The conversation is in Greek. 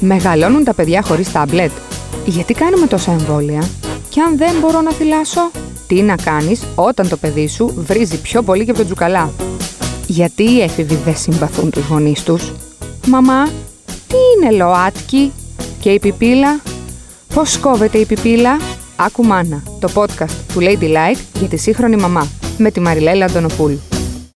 Μεγαλώνουν τα παιδιά χωρίς τάμπλετ. Γιατί κάνουμε τόσα εμβόλια; Και αν δεν μπορώ να θυλάσω, τι να κάνεις όταν το παιδί σου βρίζει πιο πολύ και από τον τζουκαλά; Γιατί οι έφηβοι δεν συμπαθούν τους γονείς τους; Μαμά, τι είναι ΛΟΑΤΚΙ και η πιπίλα; Πώς κόβεται η πιπίλα; Άκου μάνα, το podcast του Lady Like για τη σύγχρονη μαμά με τη Μαριλέλα Αντωνοπούλου.